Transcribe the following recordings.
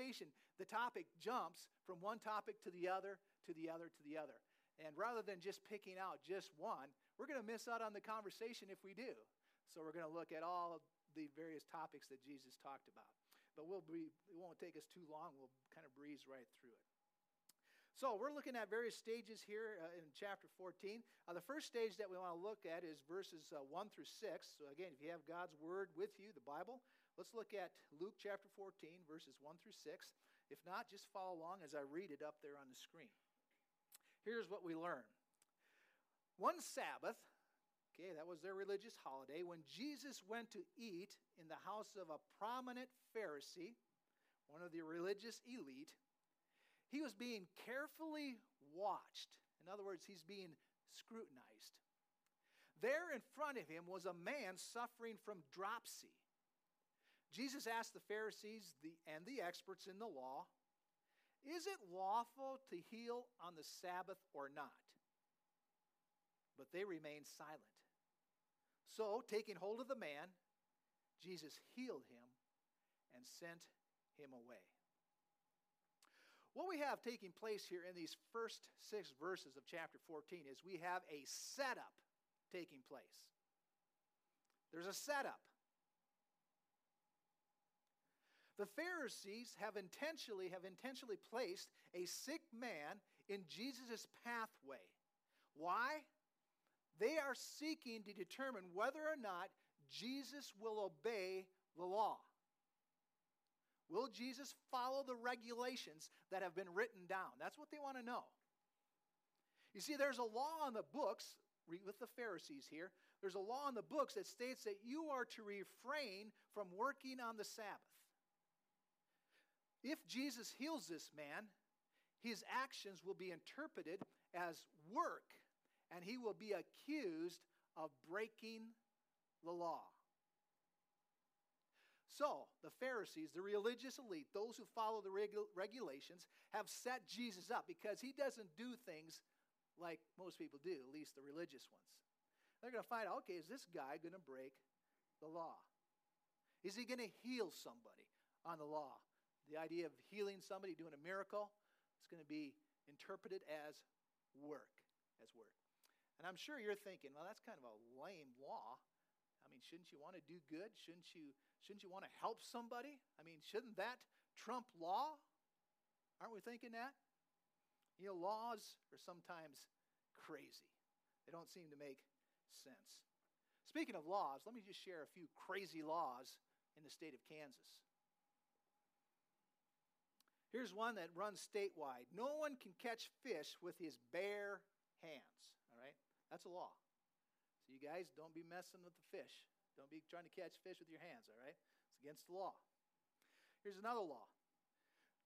conversation, the topic jumps from one topic to the other, to the other, to the other. And rather than just picking out just one, we're going to miss out on the conversation if we do. So we're going to look at all the various topics that Jesus talked about. But we'll be, it won't take us too long. We'll kind of breeze right through it. So we're looking at various stages here uh, in chapter 14. Uh, the first stage that we want to look at is verses uh, 1 through 6. So again, if you have God's word with you, the Bible, let's look at Luke chapter 14, verses 1 through 6. If not, just follow along as I read it up there on the screen. Here's what we learn. One Sabbath, okay, that was their religious holiday, when Jesus went to eat in the house of a prominent Pharisee, one of the religious elite, he was being carefully watched. In other words, he's being scrutinized. There in front of him was a man suffering from dropsy. Jesus asked the Pharisees and the experts in the law, Is it lawful to heal on the Sabbath or not? But they remained silent. So, taking hold of the man, Jesus healed him and sent him away. What we have taking place here in these first six verses of chapter 14 is we have a setup taking place. There's a setup. The Pharisees have intentionally have intentionally placed a sick man in Jesus' pathway. Why? They are seeking to determine whether or not Jesus will obey the law. Will Jesus follow the regulations that have been written down? That's what they want to know. You see, there's a law on the books, with the Pharisees here, there's a law in the books that states that you are to refrain from working on the Sabbath. If Jesus heals this man, his actions will be interpreted as work, and he will be accused of breaking the law. So, the Pharisees, the religious elite, those who follow the regu- regulations, have set Jesus up because he doesn't do things like most people do, at least the religious ones. They're going to find out okay, is this guy going to break the law? Is he going to heal somebody on the law? The idea of healing somebody, doing a miracle, it's going to be interpreted as work, as work. And I'm sure you're thinking, well, that's kind of a lame law. I mean, shouldn't you want to do good? Shouldn't you, shouldn't you want to help somebody? I mean, shouldn't that trump law? Aren't we thinking that? You know, laws are sometimes crazy, they don't seem to make sense. Speaking of laws, let me just share a few crazy laws in the state of Kansas. Here's one that runs statewide no one can catch fish with his bare hands. All right? That's a law. So you guys don't be messing with the fish. Don't be trying to catch fish with your hands, all right? It's against the law. Here's another law.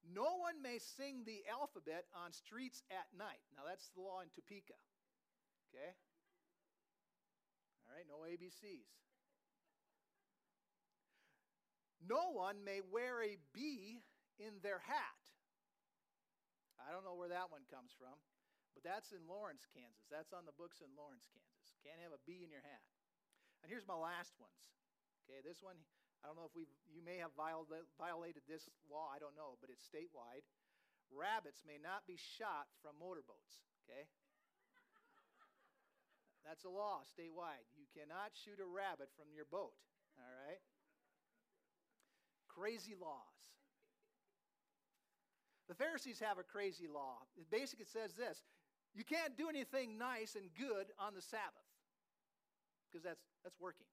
No one may sing the alphabet on streets at night. Now that's the law in Topeka. Okay? All right, no ABCs. No one may wear a bee in their hat. I don't know where that one comes from. But that's in Lawrence, Kansas. That's on the books in Lawrence, Kansas. Can't have a bee in your hat. And here's my last ones. Okay, this one, I don't know if we you may have violated this law, I don't know, but it's statewide. Rabbits may not be shot from motorboats. Okay? That's a law statewide. You cannot shoot a rabbit from your boat. All right? Crazy laws. The Pharisees have a crazy law. It basically says this you can't do anything nice and good on the Sabbath because that's, that's working.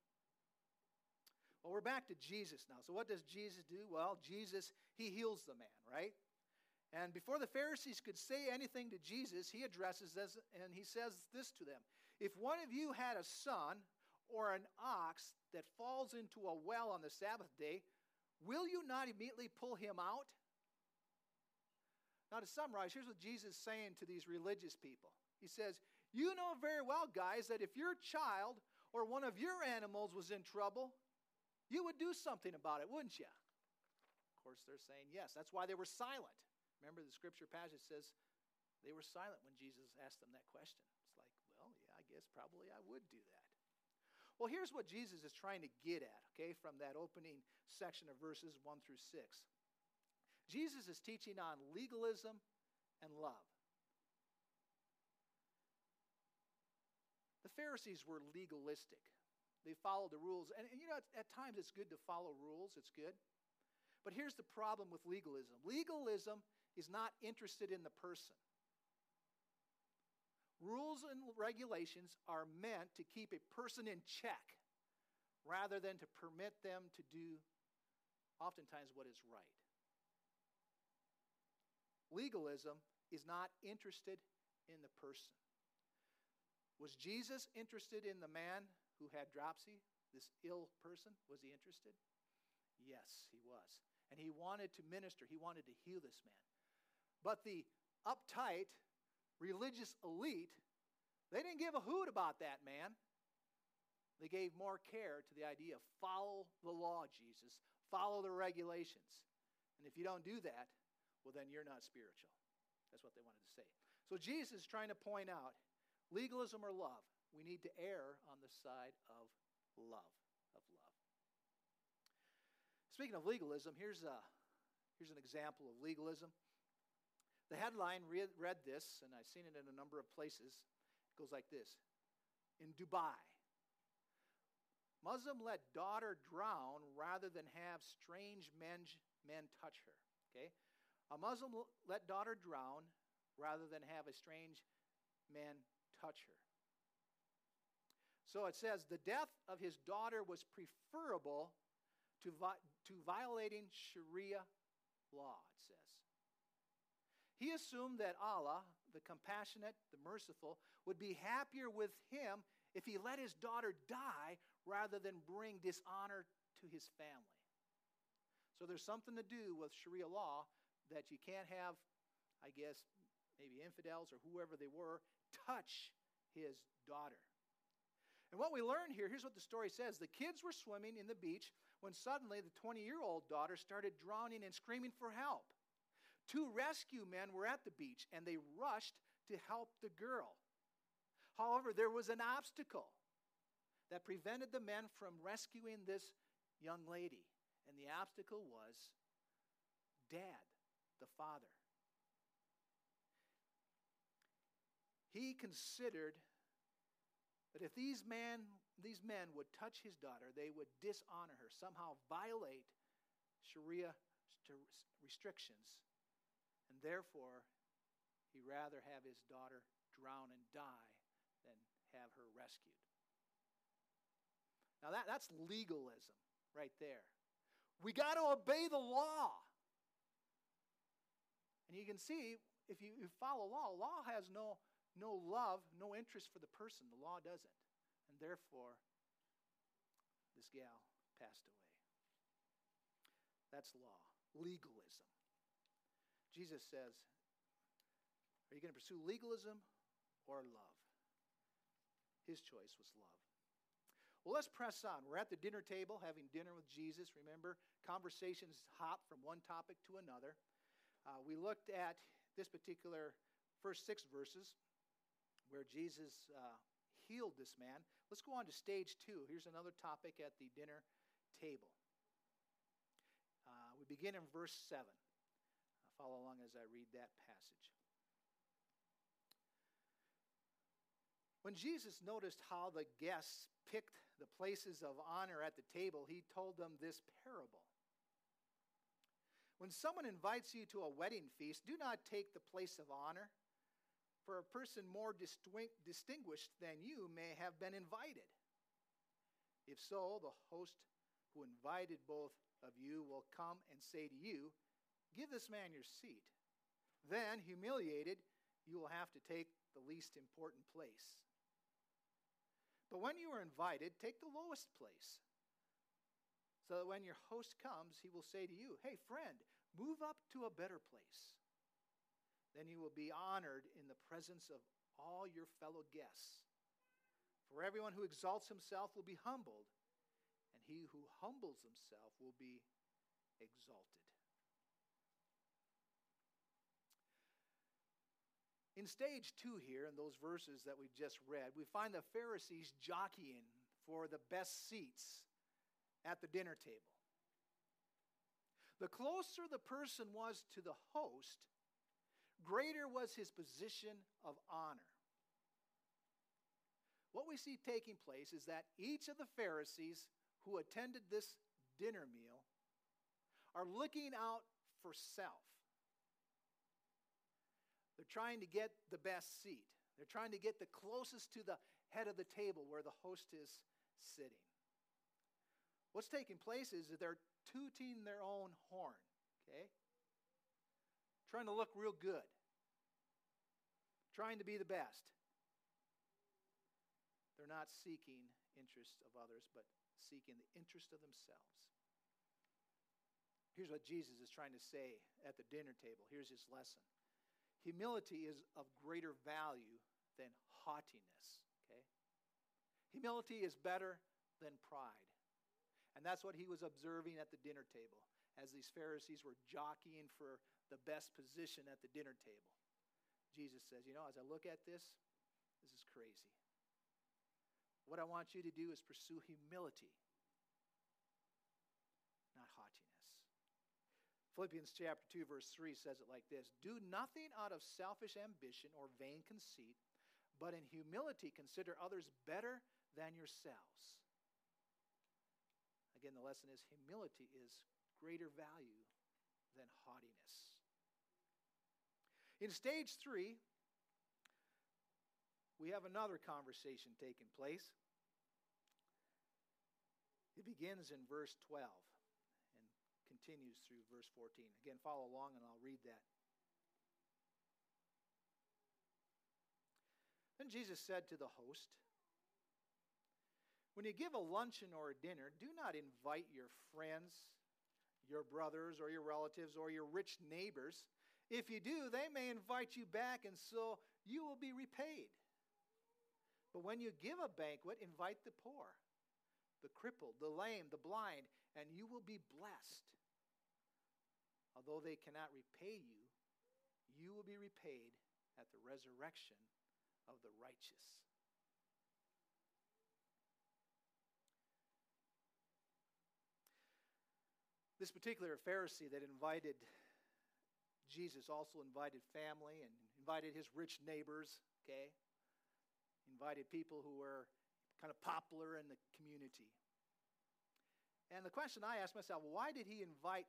Well, we're back to Jesus now. So, what does Jesus do? Well, Jesus, he heals the man, right? And before the Pharisees could say anything to Jesus, he addresses this and he says this to them If one of you had a son or an ox that falls into a well on the Sabbath day, will you not immediately pull him out? Now, to summarize, here's what Jesus is saying to these religious people. He says, You know very well, guys, that if your child or one of your animals was in trouble, you would do something about it, wouldn't you? Of course, they're saying yes. That's why they were silent. Remember, the scripture passage says they were silent when Jesus asked them that question. It's like, well, yeah, I guess probably I would do that. Well, here's what Jesus is trying to get at, okay, from that opening section of verses 1 through 6. Jesus is teaching on legalism and love. The Pharisees were legalistic. They followed the rules. And, and you know, at, at times it's good to follow rules, it's good. But here's the problem with legalism legalism is not interested in the person. Rules and regulations are meant to keep a person in check rather than to permit them to do oftentimes what is right. Legalism is not interested in the person. Was Jesus interested in the man who had dropsy, this ill person? Was he interested? Yes, he was. And he wanted to minister, he wanted to heal this man. But the uptight, religious elite, they didn't give a hoot about that man. They gave more care to the idea of follow the law, Jesus, follow the regulations. And if you don't do that, well, then you're not spiritual. That's what they wanted to say. So Jesus is trying to point out legalism or love. We need to err on the side of love, of love. Speaking of legalism, here's, a, here's an example of legalism. The headline read, read this, and I've seen it in a number of places. It goes like this In Dubai, Muslim let daughter drown rather than have strange men, men touch her. Okay? A Muslim let daughter drown rather than have a strange man touch her. So it says the death of his daughter was preferable to, vi- to violating Sharia law, it says. He assumed that Allah, the compassionate, the merciful, would be happier with him if he let his daughter die rather than bring dishonor to his family. So there's something to do with Sharia law that you can't have, I guess, maybe infidels or whoever they were, touch his daughter. And what we learn here, here's what the story says the kids were swimming in the beach when suddenly the 20 year old daughter started drowning and screaming for help. Two rescue men were at the beach and they rushed to help the girl. However, there was an obstacle that prevented the men from rescuing this young lady. And the obstacle was dad, the father. He considered that if these men, these men would touch his daughter, they would dishonor her, somehow violate Sharia restrictions, and therefore he'd rather have his daughter drown and die than have her rescued. Now, that, that's legalism right there. We got to obey the law. And you can see, if you, follow law, law has no, no love, no interest for the person. The law doesn't. And therefore, this gal passed away. That's law, legalism. Jesus says, Are you going to pursue legalism or love? His choice was love. Well, let's press on. We're at the dinner table having dinner with Jesus. Remember, conversations hop from one topic to another. Uh, we looked at this particular first six verses where Jesus uh, healed this man. Let's go on to stage two. Here's another topic at the dinner table. Uh, we begin in verse 7. I'll follow along as I read that passage. When Jesus noticed how the guests picked the places of honor at the table, he told them this parable. When someone invites you to a wedding feast, do not take the place of honor, for a person more distinguished than you may have been invited. If so, the host who invited both of you will come and say to you, Give this man your seat. Then, humiliated, you will have to take the least important place. But when you are invited, take the lowest place. So that when your host comes, he will say to you, Hey, friend, move up to a better place. Then you will be honored in the presence of all your fellow guests. For everyone who exalts himself will be humbled, and he who humbles himself will be exalted. In stage two, here, in those verses that we just read, we find the Pharisees jockeying for the best seats at the dinner table. The closer the person was to the host, greater was his position of honor. What we see taking place is that each of the Pharisees who attended this dinner meal are looking out for self. They're trying to get the best seat. They're trying to get the closest to the head of the table where the host is sitting. What's taking place is that they're tooting their own horn, okay? Trying to look real good, trying to be the best. They're not seeking interests of others, but seeking the interest of themselves. Here's what Jesus is trying to say at the dinner table. Here's his lesson. Humility is of greater value than haughtiness, okay? Humility is better than pride. And that's what he was observing at the dinner table as these Pharisees were jockeying for the best position at the dinner table. Jesus says, You know, as I look at this, this is crazy. What I want you to do is pursue humility, not haughtiness. Philippians chapter 2, verse 3 says it like this Do nothing out of selfish ambition or vain conceit, but in humility consider others better than yourselves. Again, the lesson is humility is greater value than haughtiness. In stage three, we have another conversation taking place. It begins in verse 12 and continues through verse 14. Again, follow along and I'll read that. Then Jesus said to the host, When you give a luncheon or a dinner, do not invite your friends, your brothers, or your relatives, or your rich neighbors. If you do, they may invite you back, and so you will be repaid. But when you give a banquet, invite the poor, the crippled, the lame, the blind, and you will be blessed. Although they cannot repay you, you will be repaid at the resurrection of the righteous. This particular Pharisee that invited Jesus also invited family and invited his rich neighbors, okay? Invited people who were kind of popular in the community. And the question I asked myself, why did he invite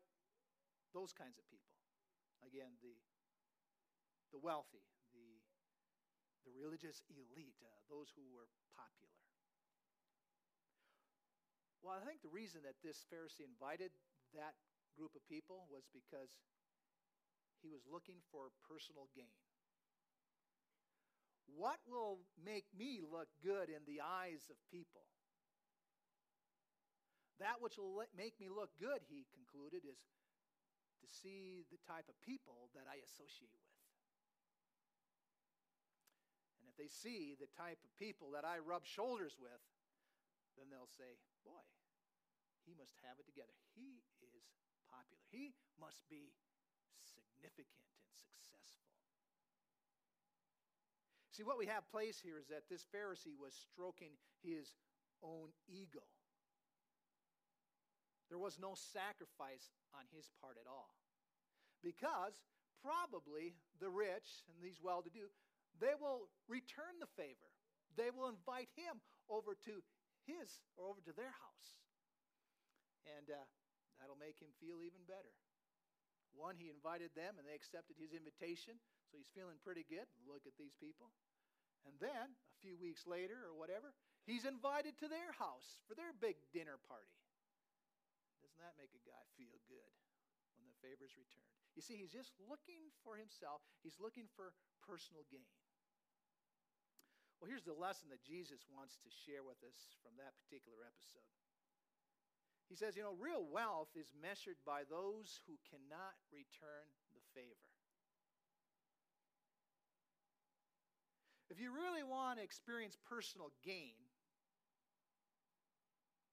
those kinds of people? Again, the, the wealthy, the the religious elite, uh, those who were popular. Well, I think the reason that this Pharisee invited that group of people was because he was looking for personal gain. What will make me look good in the eyes of people? That which will make me look good, he concluded, is to see the type of people that I associate with And if they see the type of people that I rub shoulders with, then they'll say, Boy, he must have it together. He popular. He must be significant and successful. See, what we have place here is that this Pharisee was stroking his own ego. There was no sacrifice on his part at all. Because probably the rich and these well to do they will return the favor. They will invite him over to his or over to their house. And uh, that'll make him feel even better. One, he invited them and they accepted his invitation, so he's feeling pretty good. Look at these people. And then, a few weeks later or whatever, he's invited to their house for their big dinner party. Doesn't that make a guy feel good when the favor's returned? You see, he's just looking for himself, he's looking for personal gain. Well, here's the lesson that Jesus wants to share with us from that particular episode. He says, you know, real wealth is measured by those who cannot return the favor. If you really want to experience personal gain,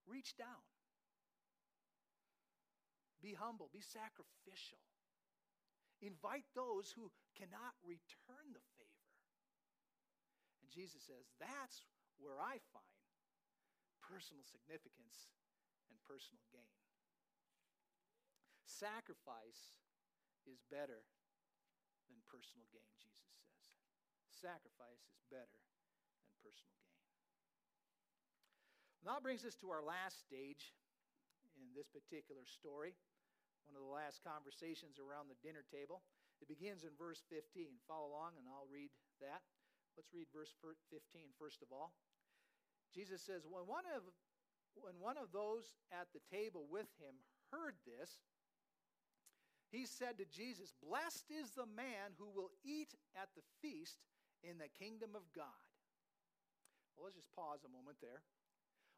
reach down. Be humble, be sacrificial. Invite those who cannot return the favor. And Jesus says, that's where I find personal significance personal gain. Sacrifice is better than personal gain, Jesus says. Sacrifice is better than personal gain. That brings us to our last stage in this particular story, one of the last conversations around the dinner table. It begins in verse 15. Follow along, and I'll read that. Let's read verse 15 first of all. Jesus says, When one of, when one of those at the table with him heard this, he said to Jesus, Blessed is the man who will eat at the feast in the kingdom of God. Well, let's just pause a moment there.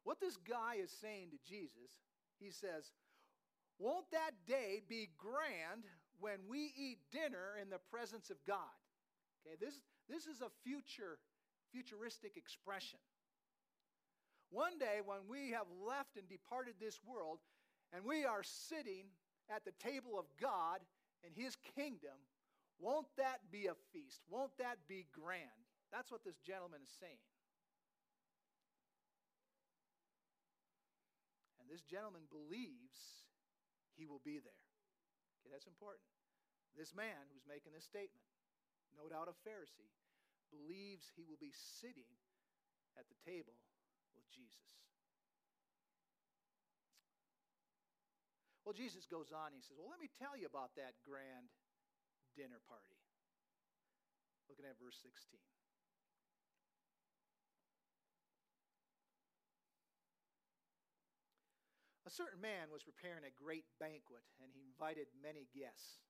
What this guy is saying to Jesus, he says, Won't that day be grand when we eat dinner in the presence of God? Okay, this, this is a future, futuristic expression. One day, when we have left and departed this world, and we are sitting at the table of God and His kingdom, won't that be a feast? Won't that be grand? That's what this gentleman is saying. And this gentleman believes he will be there. Okay, that's important. This man who's making this statement, no doubt a Pharisee, believes he will be sitting at the table Jesus. Well, Jesus goes on, he says, Well, let me tell you about that grand dinner party. Looking at verse 16. A certain man was preparing a great banquet, and he invited many guests.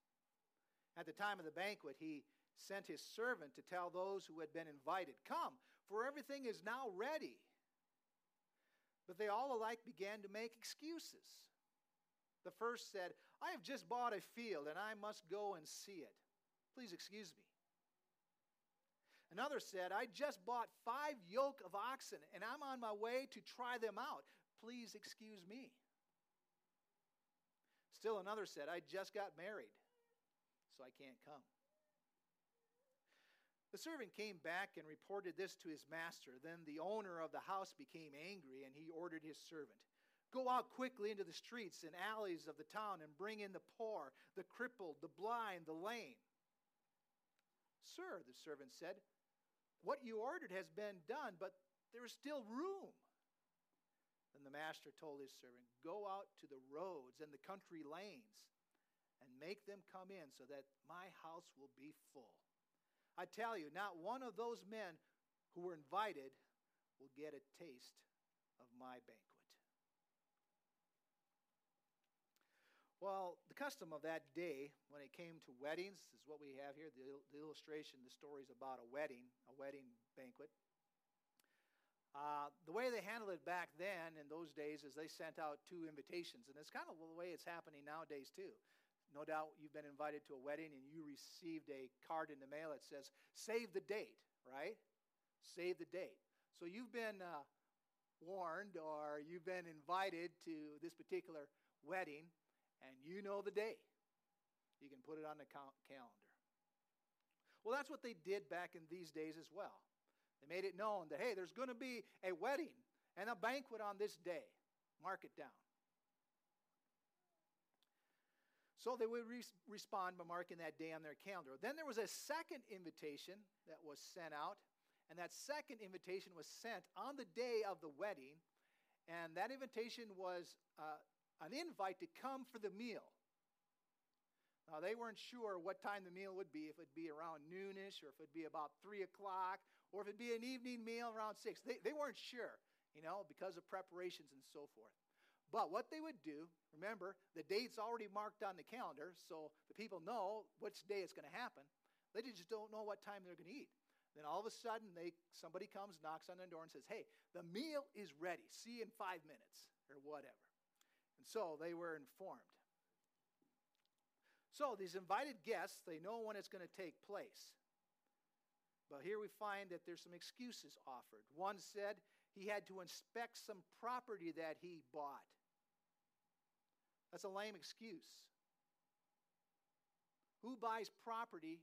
At the time of the banquet, he sent his servant to tell those who had been invited, Come, for everything is now ready. But they all alike began to make excuses. The first said, I have just bought a field and I must go and see it. Please excuse me. Another said, I just bought five yoke of oxen and I'm on my way to try them out. Please excuse me. Still another said, I just got married, so I can't come. The servant came back and reported this to his master. Then the owner of the house became angry, and he ordered his servant Go out quickly into the streets and alleys of the town and bring in the poor, the crippled, the blind, the lame. Sir, the servant said, What you ordered has been done, but there is still room. Then the master told his servant, Go out to the roads and the country lanes and make them come in so that my house will be full. I tell you, not one of those men who were invited will get a taste of my banquet. Well, the custom of that day, when it came to weddings, is what we have here. The, the illustration, the story is about a wedding, a wedding banquet. Uh, the way they handled it back then in those days is they sent out two invitations, and it's kind of the way it's happening nowadays too. No doubt you've been invited to a wedding and you received a card in the mail that says, save the date, right? Save the date. So you've been uh, warned or you've been invited to this particular wedding and you know the day. You can put it on the cal- calendar. Well, that's what they did back in these days as well. They made it known that, hey, there's going to be a wedding and a banquet on this day. Mark it down. So they would re- respond by marking that day on their calendar. Then there was a second invitation that was sent out, and that second invitation was sent on the day of the wedding, and that invitation was uh, an invite to come for the meal. Now, they weren't sure what time the meal would be, if it'd be around noonish, or if it'd be about 3 o'clock, or if it'd be an evening meal around 6. They, they weren't sure, you know, because of preparations and so forth. But what they would do, remember, the date's already marked on the calendar, so the people know which day it's going to happen. They just don't know what time they're going to eat. Then all of a sudden, they, somebody comes, knocks on their door, and says, Hey, the meal is ready. See you in five minutes, or whatever. And so they were informed. So these invited guests, they know when it's going to take place. But here we find that there's some excuses offered. One said he had to inspect some property that he bought. That's a lame excuse. Who buys property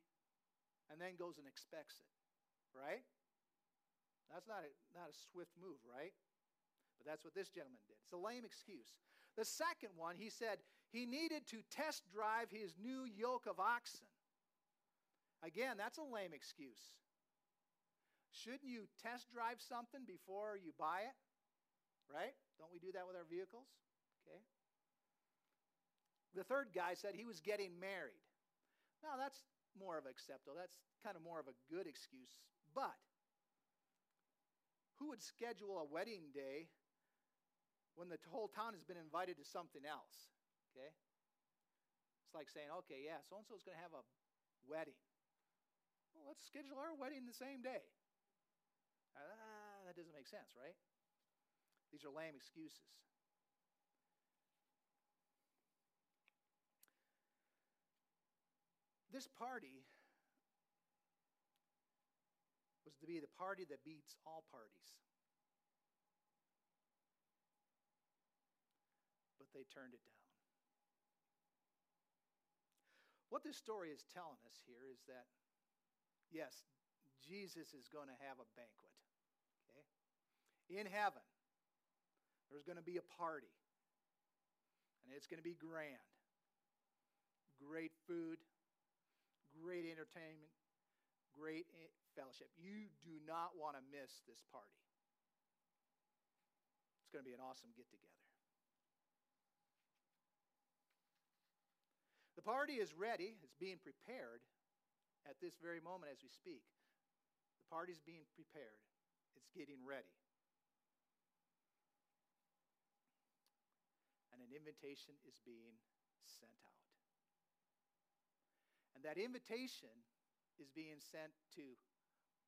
and then goes and expects it? Right? That's not a, not a swift move, right? But that's what this gentleman did. It's a lame excuse. The second one, he said he needed to test drive his new yoke of oxen. Again, that's a lame excuse. Shouldn't you test drive something before you buy it? Right? Don't we do that with our vehicles? Okay. The third guy said he was getting married. Now, that's more of acceptable. That's kind of more of a good excuse. But who would schedule a wedding day when the whole town has been invited to something else? Okay? It's like saying, okay, yeah, so and so is going to have a wedding. Well, let's schedule our wedding the same day. Ah, that doesn't make sense, right? These are lame excuses. This party was to be the party that beats all parties. But they turned it down. What this story is telling us here is that, yes, Jesus is going to have a banquet. Okay? In heaven, there's going to be a party. And it's going to be grand. Great food, great entertainment, great fellowship. You do not want to miss this party. It's going to be an awesome get together. The party is ready, it's being prepared at this very moment as we speak. The party's being prepared, it's getting ready. And an invitation is being sent out. And that invitation is being sent to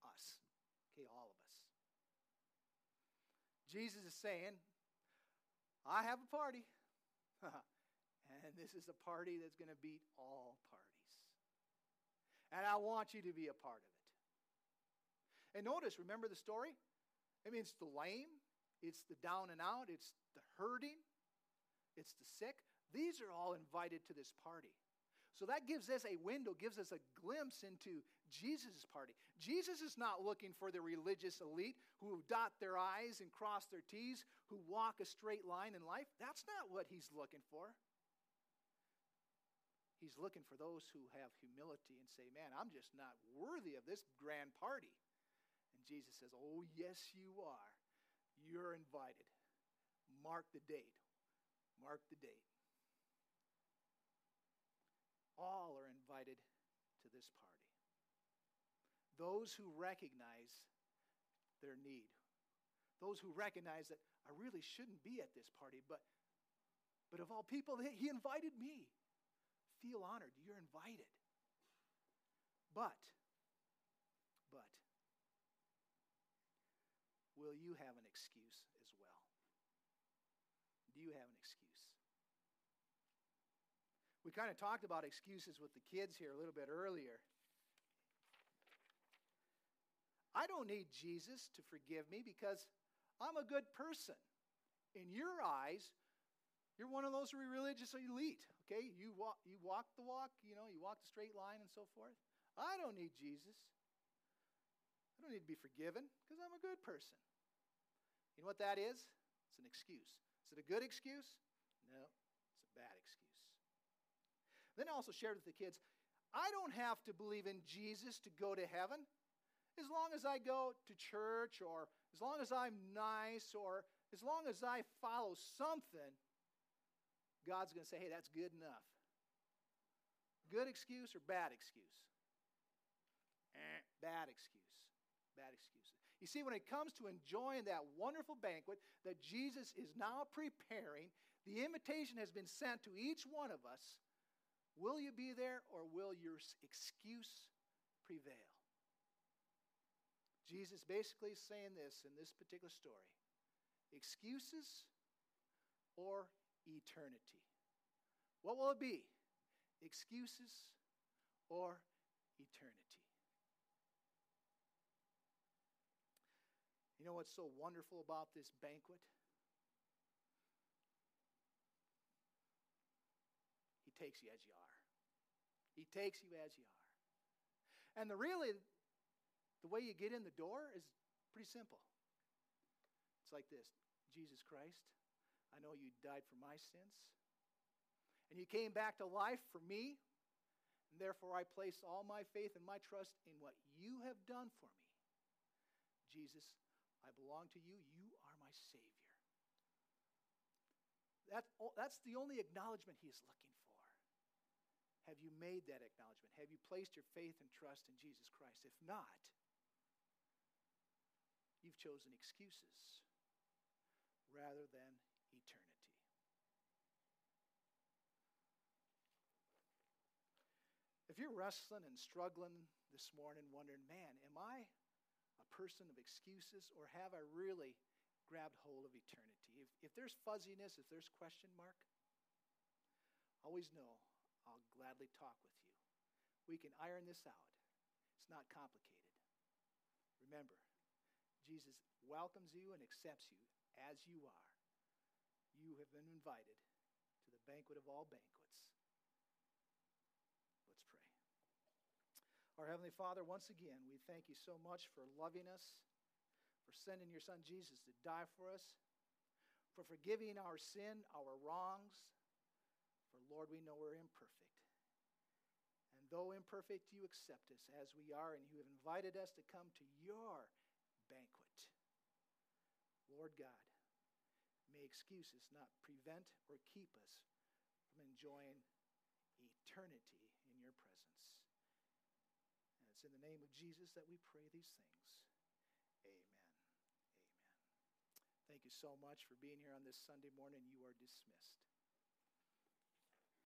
us. Okay, all of us. Jesus is saying, I have a party. and this is a party that's going to beat all parties. And I want you to be a part of it. And notice, remember the story? I mean, it's the lame, it's the down and out, it's the hurting, it's the sick. These are all invited to this party. So that gives us a window, gives us a glimpse into Jesus' party. Jesus is not looking for the religious elite who dot their I's and cross their T's, who walk a straight line in life. That's not what he's looking for. He's looking for those who have humility and say, Man, I'm just not worthy of this grand party. And Jesus says, Oh, yes, you are. You're invited. Mark the date. Mark the date all are invited to this party. Those who recognize their need, those who recognize that I really shouldn't be at this party, but, but of all people, he invited me. Feel honored. You're invited. But, but, will you have an excuse as well? Do you have an excuse? We kind of talked about excuses with the kids here a little bit earlier. I don't need Jesus to forgive me because I'm a good person. In your eyes, you're one of those religious elite, okay? You walk, you walk the walk, you know, you walk the straight line and so forth. I don't need Jesus. I don't need to be forgiven because I'm a good person. You know what that is? It's an excuse. Is it a good excuse? No, it's a bad excuse. Then I also shared with the kids I don't have to believe in Jesus to go to heaven. As long as I go to church, or as long as I'm nice, or as long as I follow something, God's going to say, hey, that's good enough. Good excuse or bad excuse? Eh, bad excuse. Bad excuse. You see, when it comes to enjoying that wonderful banquet that Jesus is now preparing, the invitation has been sent to each one of us Will you be there or will your excuse prevail? Jesus basically is saying this in this particular story excuses or eternity. What will it be? Excuses or eternity? You know what's so wonderful about this banquet? He takes you as you are. He takes you as you are. And the really, the way you get in the door is pretty simple. It's like this Jesus Christ, I know you died for my sins, and you came back to life for me. And therefore, I place all my faith and my trust in what you have done for me. Jesus, I belong to you. You are my Savior. That, that's the only acknowledgement he is looking for. Have you made that acknowledgement? Have you placed your faith and trust in Jesus Christ? If not, you've chosen excuses rather than eternity. If you're wrestling and struggling this morning, wondering, man, am I a person of excuses or have I really grabbed hold of eternity? If, if there's fuzziness, if there's question mark, always know I'll gladly talk with you. We can iron this out. It's not complicated. Remember, Jesus welcomes you and accepts you as you are. You have been invited to the banquet of all banquets. Let's pray. Our Heavenly Father, once again, we thank you so much for loving us, for sending your Son Jesus to die for us, for forgiving our sin, our wrongs. For, Lord, we know we're imperfect. Though imperfect, you accept us as we are, and you have invited us to come to your banquet. Lord God, may excuses not prevent or keep us from enjoying eternity in your presence. And it's in the name of Jesus that we pray these things. Amen. Amen. Thank you so much for being here on this Sunday morning. You are dismissed.